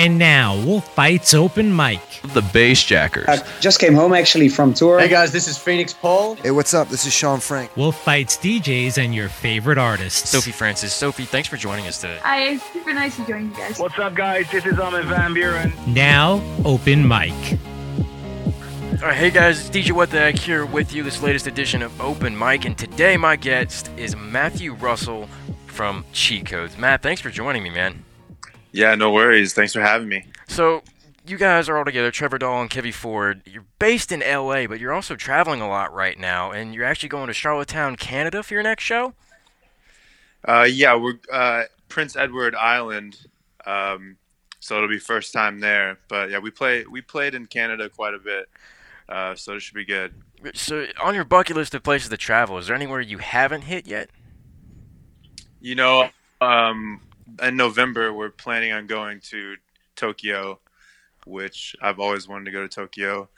And now, Wolf Bites Open Mic. The Bassjackers. I just came home actually from tour. Hey guys, this is Phoenix Paul. Hey, what's up? This is Sean Frank. Wolf Bites DJs and your favorite artists. Sophie Francis. Sophie, thanks for joining us today. Hi, it's super nice to join you guys. What's up, guys? This is Armin van Buuren. Now, Open Mic. All right, hey guys, it's DJ What the Heck here with you, this latest edition of Open Mic, and today my guest is Matthew Russell from Cheat Codes. Matt, thanks for joining me, man. Yeah, no worries. Thanks for having me. So, you guys are all together, Trevor Dahl and Kevy Ford. You're based in LA, but you're also traveling a lot right now, and you're actually going to Charlottetown, Canada for your next show? Uh, yeah, we're uh, Prince Edward Island, um, so it'll be first time there. But yeah, we play we played in Canada quite a bit, uh, so it should be good. So, on your bucket list of places to travel, is there anywhere you haven't hit yet? You know, um, in November we're planning on going to Tokyo, which I've always wanted to go to Tokyo.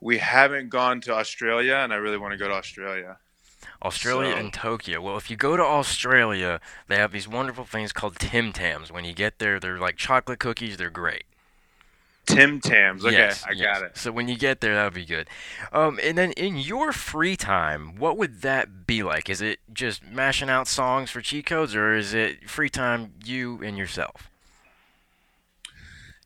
We haven't gone to Australia, and I really want to go to Australia. Australia So- and Tokyo. Well, if you go to Australia, they have these wonderful things called Tim Tams. When you get there, they're like chocolate cookies. They're great. Tim Tams. Okay, yes, I yes. got it. So when you get there, that would be good. Um, and then in your free time, what would that be like? Is it just mashing out songs for cheat codes, or is it free time you and yourself?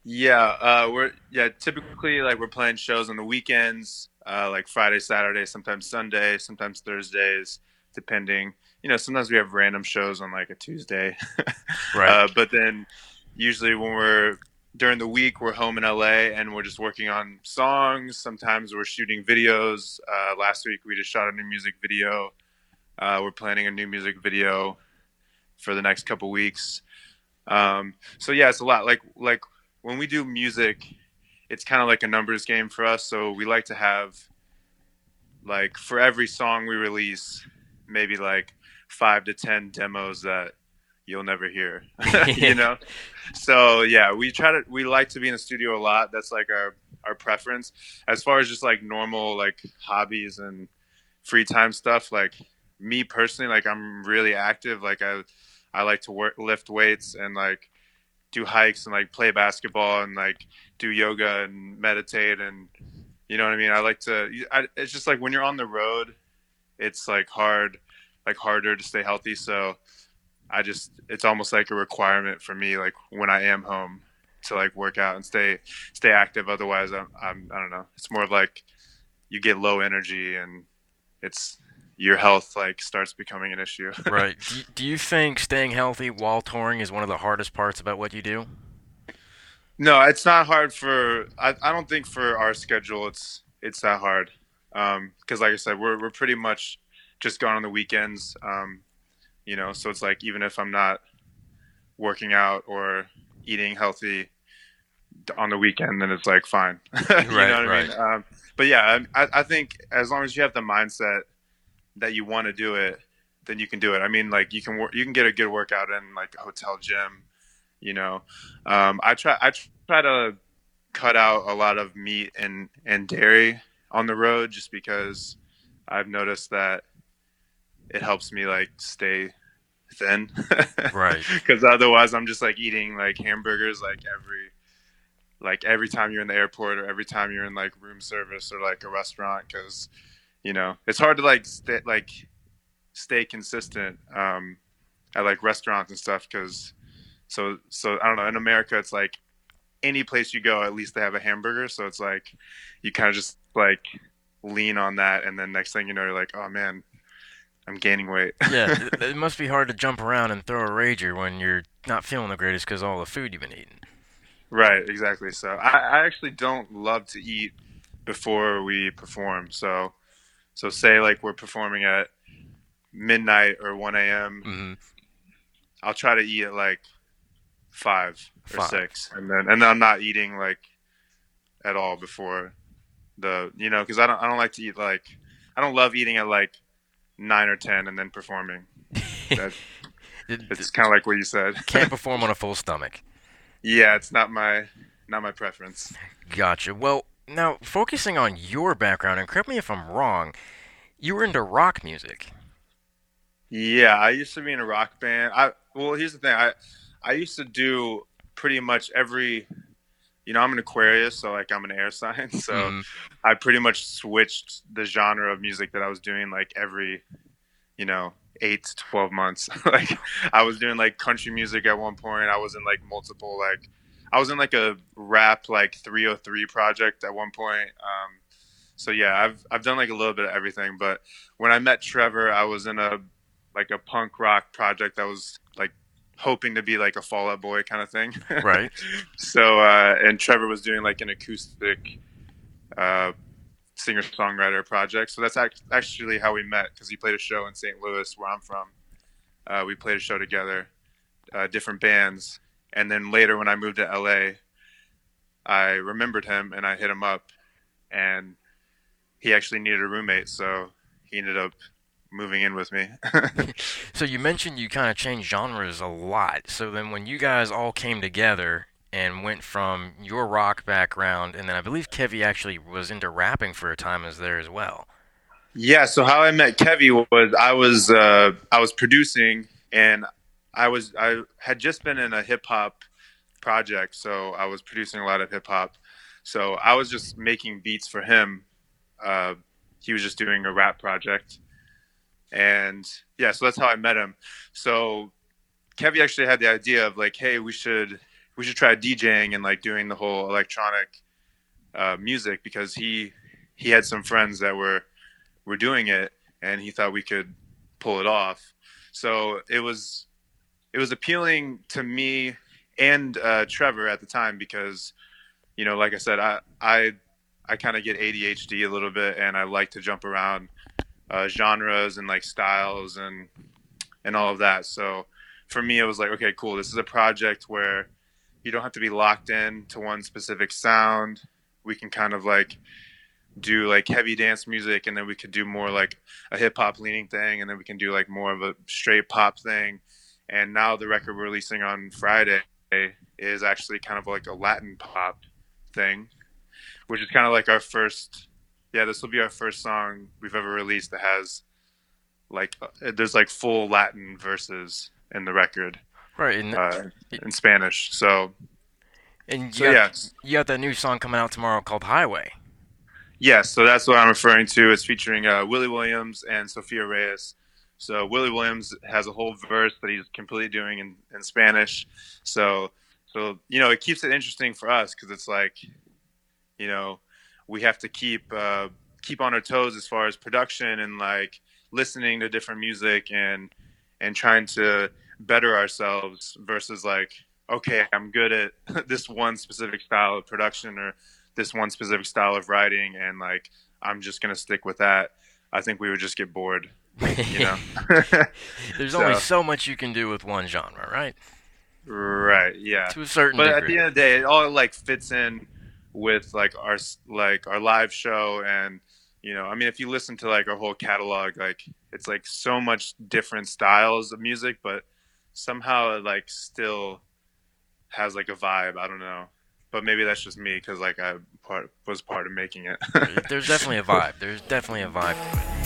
Yeah, uh, we're yeah typically like we're playing shows on the weekends, uh, like Friday, Saturday, sometimes Sunday, sometimes Thursdays, depending. You know, sometimes we have random shows on like a Tuesday. Right. Uh, but then usually when we're during the week, we're home in LA and we're just working on songs. Sometimes we're shooting videos. Uh, last week we just shot a new music video. Uh, we're planning a new music video for the next couple weeks. Um, so yeah, it's a lot. Like like when we do music, it's kind of like a numbers game for us. So we like to have like for every song we release, maybe like five to ten demos that you'll never hear. you know. So yeah, we try to we like to be in the studio a lot. That's like our our preference. As far as just like normal like hobbies and free time stuff, like me personally, like I'm really active. Like I I like to work lift weights and like do hikes and like play basketball and like do yoga and meditate and you know what I mean. I like to. I, it's just like when you're on the road, it's like hard, like harder to stay healthy. So I just it's almost like a requirement for me. Like when I am home to like work out and stay stay active. Otherwise, I'm, I'm I don't know. It's more of like you get low energy and it's your health like starts becoming an issue. right. Do, do you think staying healthy while touring is one of the hardest parts about what you do? No, it's not hard for. I, I don't think for our schedule it's it's that hard. Because like I said, we're we're pretty much just gone on the weekends. Um, you know, so it's like even if I'm not working out or eating healthy on the weekend, then it's like fine. you Right, know what I mean? Um, but yeah, I, I think as long as you have the mindset that you want to do it, then you can do it. I mean, like you can wor- you can get a good workout in like a hotel gym. You know, um, I try I try to cut out a lot of meat and and dairy on the road just because I've noticed that it helps me like stay thin. Right. Because otherwise, I'm just like eating like hamburgers like every like every time you're in the airport or every time you're in like room service or like a restaurant because you know it's hard to like stay like stay consistent um at like restaurants and stuff because so so i don't know in america it's like any place you go at least they have a hamburger so it's like you kind of just like lean on that and then next thing you know you're like oh man i'm gaining weight Yeah, it, must be hard to jump around and throw a rager when you're not feeling the greatest because all the food you've been eating. Right, exactly. So I, I actually don't love to eat before we perform. So, so say like we're performing at midnight or one a.m. hmm I'll try to eat at like five or Five. six, and then and then I'm not eating like at all before the you know because I don't I don't like to eat like I don't love eating at like nine or ten and then performing. That, it's kind of like what you said. Can't perform on a full stomach. yeah, it's not my not my preference. Gotcha. Well, now focusing on your background, and correct me if I'm wrong, you were into rock music. Yeah, I used to be in a rock band. I well, here's the thing. I I used to do pretty much every, you know, I'm an Aquarius, so like I'm an air sign, so Mhm. I pretty much switched the genre of music that I was doing like every, you know, eight to twelve months. like I was doing like country music at one point. I was in like multiple like I was in like a rap like 303 project at one point. Um, so yeah, I've I've done like a little bit of everything. But when I met Trevor, I was in a like a punk rock project that was like hoping to be like a Fall Out Boy kind of thing. Right. so uh, and Trevor was doing like an acoustic uh, singer songwriter project. So that's act- actually how we met because he played a show in St. Louis where I'm from. Uh, we played a show together, uh, different bands, and then later when I moved to LA, I remembered him and I hit him up, and he actually needed a roommate, so he ended up moving in with me. So you mentioned you kind of changed genres a lot. So then when you guys all came together and went from your rock background, and then I believe Kevy actually was into rapping for a time as there as well. Yeah, so how I met Kevy was I was uh, I was producing and I was I had just been in a hip hop project, so I was producing a lot of hip hop. So I was just making beats for him. Uh, he was just doing a rap project, and yeah, so that's how I met him. So Kevy actually had the idea of like, hey, we should we should try DJing and like doing the whole electronic uh, music because he he had some friends that were were doing it and he thought we could pull it off so it was it was appealing to me and uh, trevor at the time because you know like i said i i i kind of get adhd a little bit and i like to jump around uh, genres and like styles and and all of that. So for me it was like okay cool. This is a project where you don't have to be locked in to one specific sound. We can kind of like do like heavy dance music and then we could do more like a hip hop leaning thing and then we can do like more of a straight pop thing. And now the record we're releasing on Friday is actually kind of like a Latin pop thing which is kind of like our first yeah this will be our first song we've ever released that has like uh, there's like full Latin verses in the record Right. And, uh, in Spanish so and you, so got, yeah you have that new song coming out tomorrow called Highway. Yes, so that's what I'm referring to. It's featuring uh, Willie Williams and Sofia Reyes. So Willie Williams has a whole verse that he's completely doing in, in Spanish. So, so you know, it keeps it interesting for us because it's like, you know, we have to keep uh, keep on our toes as far as production and like listening to different music and and trying to better ourselves versus like, okay, I'm good at this one specific style of production or this one specific style of writing and like I'm just gonna stick with that. I think we would just get bored, you know. There's So- only so much you can do with one genre, right? right? Yeah. To a certain But at the end of the day, it all like fits in with like our like our live show and you know, I mean, if you listen to like our whole catalog, like it's like so much different styles of music, but somehow it like still has like a vibe. I don't know, but maybe that's just me because like I part was part of making it. There's definitely a vibe. There's definitely a vibe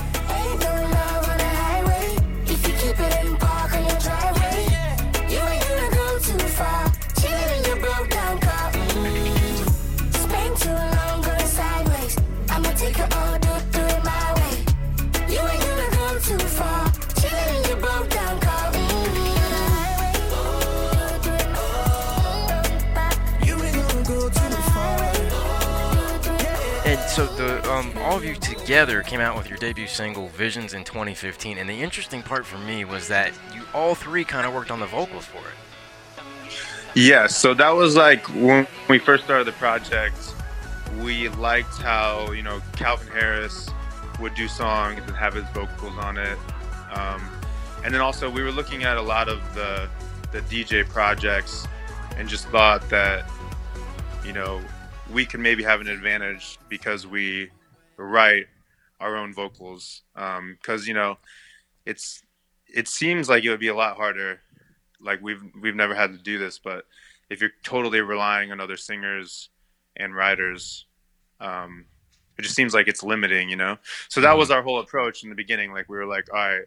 um, all of you together came out with your debut single "Visions" in 2015, and the interesting part for me was that you all three kind of worked on the vocals for it. Yeah, so that was like when we first started the project. We liked how you know Calvin Harris would do songs and have his vocals on it, um, and then also we were looking at a lot of the the DJ projects and just thought that you know we could maybe have an advantage because we write our own vocals because you know it's it seems like it would be a lot harder. Like we've we've never had to do this but if you're totally relying on other singers and writers um it just seems like it's limiting you know? So that was our whole approach in the beginning. Like we were like all right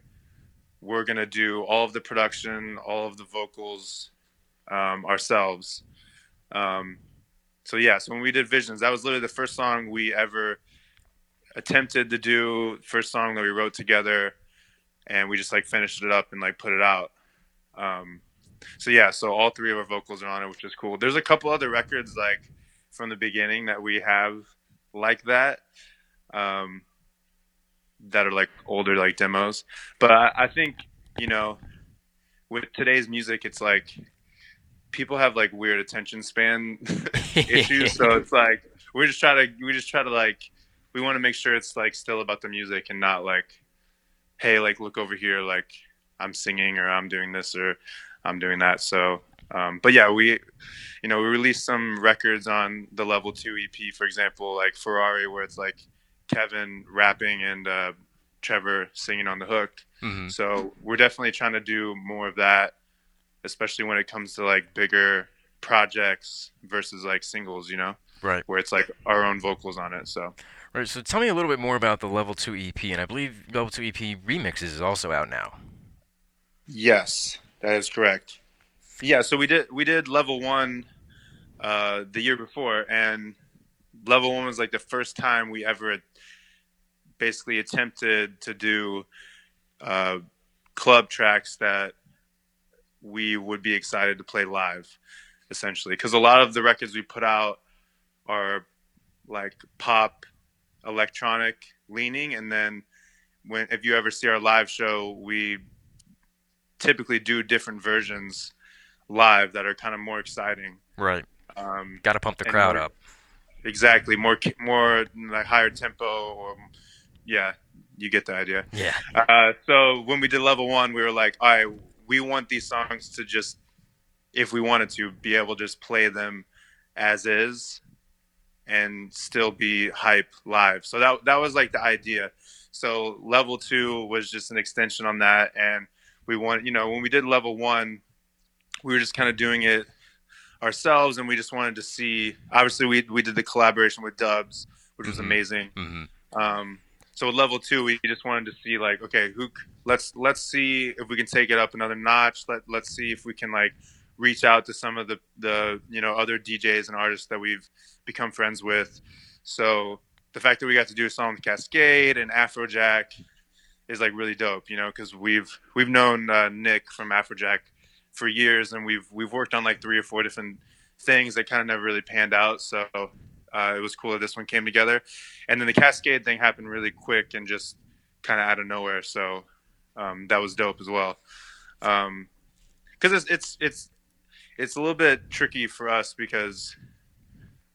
we're gonna do all of the production all of the vocals um, ourselves. Um, so yeah, so when we did Visions, that was literally the first song we ever attempted to do, first song that we wrote together, and we just like finished it up and like put it out. Um, so yeah, so all three of our vocals are on it, which is cool. There's a couple other records like from the beginning that we have like that. Um, that are like older like demos, but I, I think you know with today's music, it's like people have like weird attention span issues. so it's like we just try to we just try to like we want to make sure it's like still about the music and not like hey like look over here like I'm singing or I'm doing this or I'm doing that. So um, but yeah, we you know we released some records on the Level Two EP, for example, like Ferrari, where it's like Kevin rapping and uh, Trevor singing on the hook. Mhm. So we're definitely trying to do more of that, especially when it comes to like bigger projects versus like singles, you know, Right. where it's like our own vocals on it. So Right. So tell me a little bit more about the Level Two EP, and I believe Level Two EP remixes is also out now. yes, that is correct. Yeah, so we did we did level one uh, the year before, and level one was like the first time we ever basically attempted to do uh, club tracks that we would be excited to play live, essentially. Because a lot of the records we put out are like pop, electronic leaning, and then when if you ever see our live show, we typically do different versions live that are kind of more exciting. Right. Um, Got to pump the crowd more- up. exactly, more more like higher tempo, or yeah, you get the idea. Yeah. Uh, so when we did level one, we were like, all right, we want these songs to just, if we wanted to, be able to just play them as is and still be hype live. So that that was like the idea. So level two was just an extension on that, and we want, you know, when we did level one, we were just kind of doing it ourselves, and we just wanted to see. Obviously, we we did the collaboration with DVBBS, which was Mhm. amazing. hmm Um, so with level two, we just wanted to see like, okay, who? Let's let's see if we can take it up another notch. Let let's see if we can like reach out to some of the the you know other DJs and artists that we've become friends with. So the fact that we got to do a song with Kaskade and Afrojack is like really dope, you know, because we've we've known uh, Nick from Afrojack for years, and we've we've worked on like three or four different things that kind of never really panned out. So uh, it was cool that this one came together, and then the Kaskade thing happened really quick and just kind of out of nowhere. So um, that was dope as well, because it's it's it's it's a little bit tricky for us because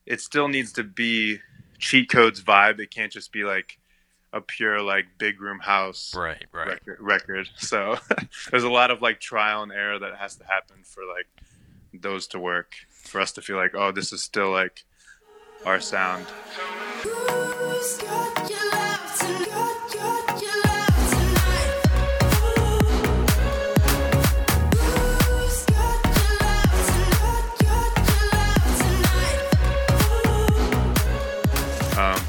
it still needs to be cheat codes vibe. It can't just be like a pure like big room house Right. Right. record, record. So there's a lot of like trial and error that has to happen for like those to work for us to feel like oh this is still like our sound.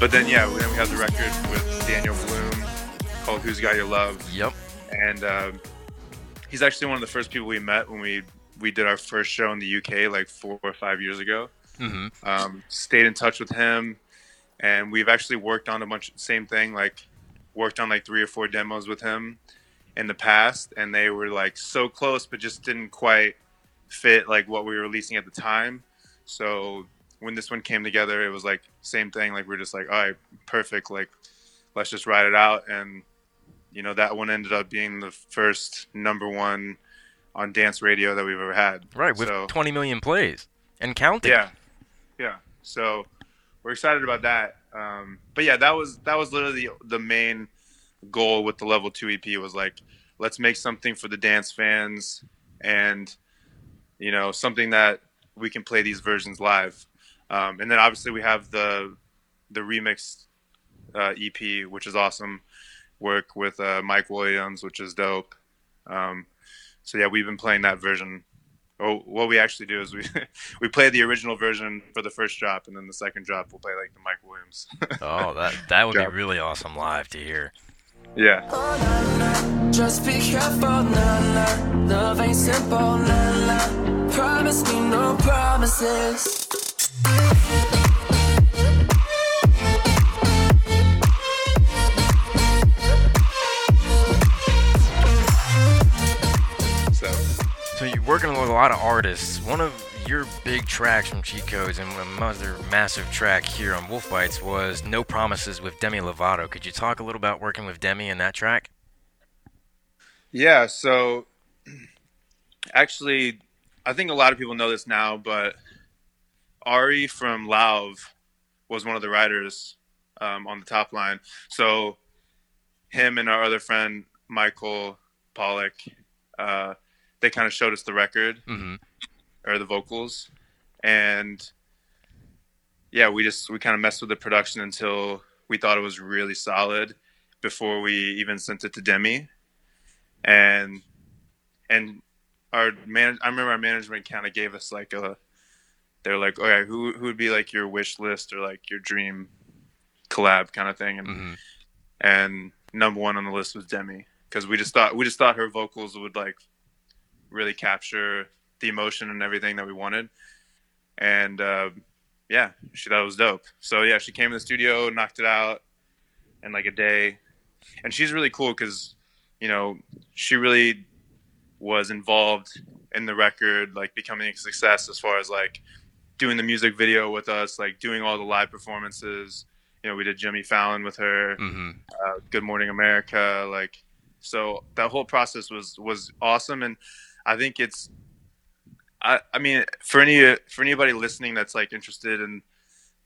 But then yeah, then we have the record with Daniel Blume called "Who's Got Your Love," Yep. and um, he's actually one of the first people we met when we we did our first show in the UK like four or five years ago. hmm um, stayed in touch with him and we've actually worked on a bunch of the same thing like worked on like three or four demos with him in the past and they were like so close but just didn't quite fit like what we were releasing at the time so when this one came together it was like same thing like we are just like all right perfect like let's just ride it out and you know that one ended up being the first number one on dance radio that we've ever had Right. With So- 20 million plays and counting. yeah, yeah. So we're excited about that. Um, but yeah, that was that was literally the, the main goal with the level two EP was like, let's make something for the dance fans, and you know something that we can play these versions live. Um, and then obviously we have the the remix uh, EP, which is awesome. Work with uh, Mike Williams, which is dope. Um, so yeah, we've been playing that version Oh, what we actually do is we we play the original version for the first drop, and then the second drop we'll play like the Mike Williams. Oh, that that would be really awesome live to hear. Yeah. Just be careful, nah, nah. Love ain't simple, nah, nah. Promise me no promises. Artists. One of your big tracks from Cheat Codes and another massive track here on Wolf Bites was No Promises with Demi Lovato. Could you talk a little about working with Demi in that track? Yeah, so actually, I think a lot of people know this now, but Ari from Lauv was one of the writers um, on the top line. So him and our other friend Michael Pollock, uh, they kind of showed us the record Mm-hmm. or the vocals, and yeah, we just we kind of messed with the production until we thought it was really solid before we even sent it to Demi and and our man I remember our management kind of gave us like a they're like okay who who would be like your wish list or like your dream collab kind of thing? And Mhm. and number one on the list was Demi because we just thought we just thought her vocals would like really capture the emotion and everything that we wanted. And uh, yeah she thought it was dope. So yeah she came in the studio knocked it out in like a day. And she's really cool because you know she really was involved in the record like becoming a success as far as like doing the music video with us like doing all the live performances you know we did jimmy fallon with her Mm-hmm. uh, good morning america like so that whole process was was awesome and i think it's i i mean for any for anybody listening that's like interested in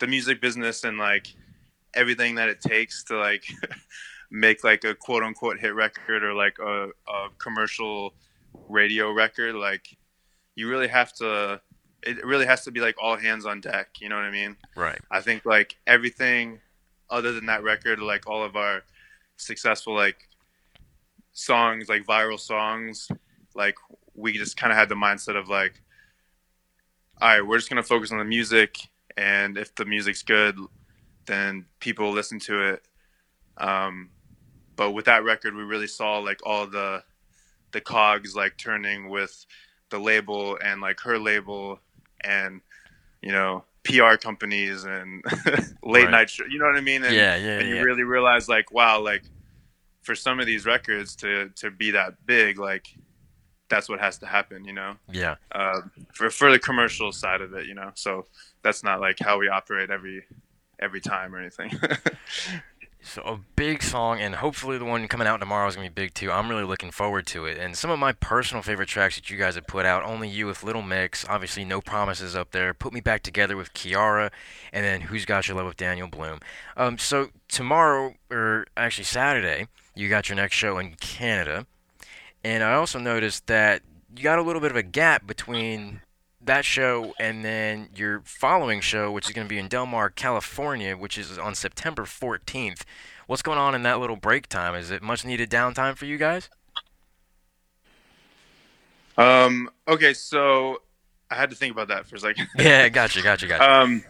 the music business and like everything that it takes to like make like a quote unquote hit record or like a, a commercial radio record like you really have to it really has to be like all hands on deck you know what i mean Right. I think like everything other than that record, like all of our successful like songs, like viral songs, like we just kind of had the mindset of like, all right, we're just gonna focus on the music, and if the music's good, then people listen to it. Um, but with that record, we really saw like all the the cogs like turning with the label and like her label and you know PR companies and late Right. night show, you know what I mean? And, yeah, yeah, and yeah. you really realize like wow, like for some of these records to to be that big, like that's what has to happen, you know. yeah. Uh, for for the commercial side of it, you know. So that's not like how we operate every every time or anything. So a big song, and hopefully the one coming out tomorrow is gonna be big too. I'm really looking forward to it. And some of my personal favorite tracks that you guys have put out, "Only You" with Little Mix, obviously "No Promises" up there. "Put Me Back Together" with Kiiara, and then "Who's Got Your Love" with Daniel Blume. Um, so tomorrow, or actually Saturday, you got your next show in Canada, and I also noticed that you got a little bit of a gap between that show and then your following show, which is going to be in Del Mar, California, which is on September 14th. What's going on in that little break time? Is it much needed downtime for you guys? um, okay, so I had to think about that for a second. Yeah, gotcha, gotcha, gotcha. Um,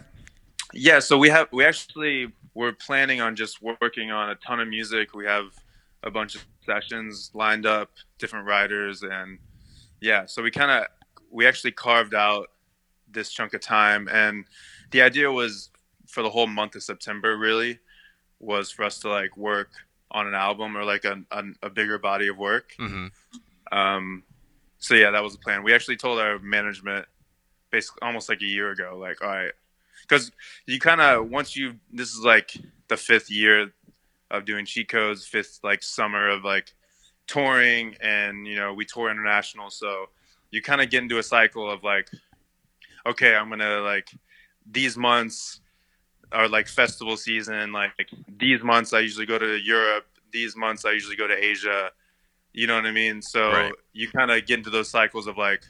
yeah, so we have we actually we're planning on just working on a ton of music. We have a bunch of sessions lined up, different writers, and yeah, so we kind of we actually carved out this chunk of time, and the idea was for the whole month of September. Really, was for us to like work on an album or like a, a, a bigger body of work. hmm Um, so yeah, that was the plan. We actually told our management basically almost like a year ago, like, all right, because you kind of once you this is like the fifth year of doing cheat codes, fifth like summer of like touring, and you know we tour international, so you kind of get into a cycle of like, okay, I'm gonna like these months are like festival season, like these months I usually go to Europe, these months I usually go to Asia. You know what I mean? So Right. you kind of get into those cycles of like,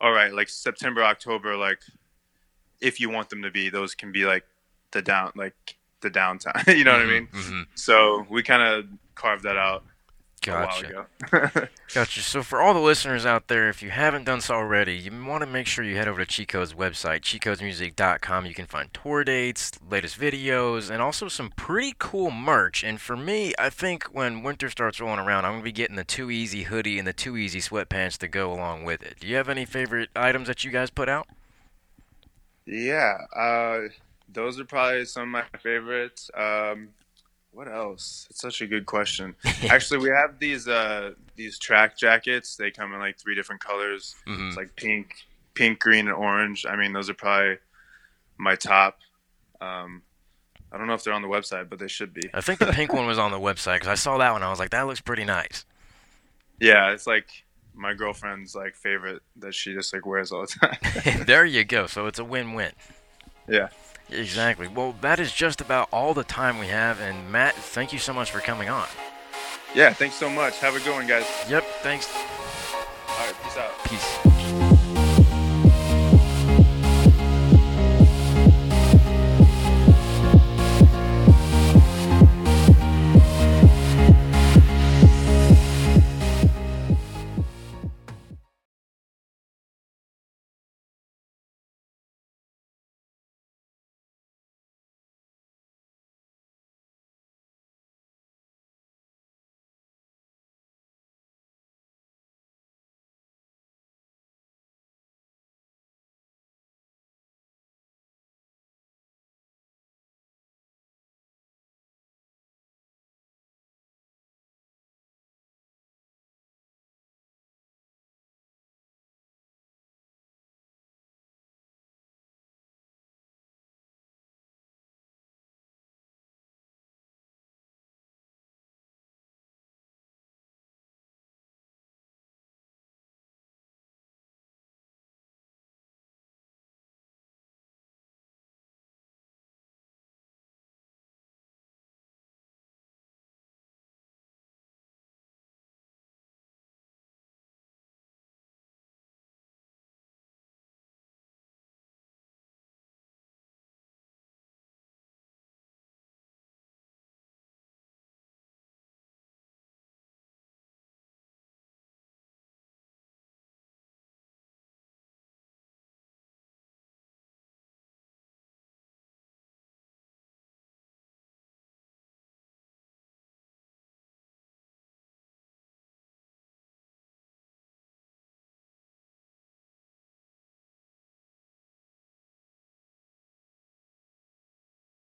all right, like September, October, like if you want them to be, those can be like the down, like the downtime. you know what I mean? hmm So we kind of carved that out. A while Gotcha. Gotcha. So for all the listeners out there, if you haven't done so already, you want to make sure you head over to Cheat Codes website, cheatcodesmusic.com. You can find tour dates, latest videos, and also some pretty cool merch. And for me, I think when winter starts rolling around, I'm going to be getting the Too Easy hoodie and the Too Easy sweatpants to go along with it. Do you have any favorite items that you guys put out? yeah, uh, those are probably some of my favorites. Um, what else? It's such a good question. Actually, we have these uh, these track jackets. They come in like three different colors. Mhm. It's like pink, pink, green, and orange. I mean, those are probably my top. Um, I don't know if they're on the website, but they should be. I think the pink one was on the website because I saw that one. I was like, that looks pretty nice. Yeah, it's like my girlfriend's like favorite that she just like wears all the time. there you go. So it's a win-win. yeah. Exactly. Well, that is just about all the time we have. And Matt, thank you so much for coming on. Yeah, thanks so much. Have a good one, guys. Yep. Thanks.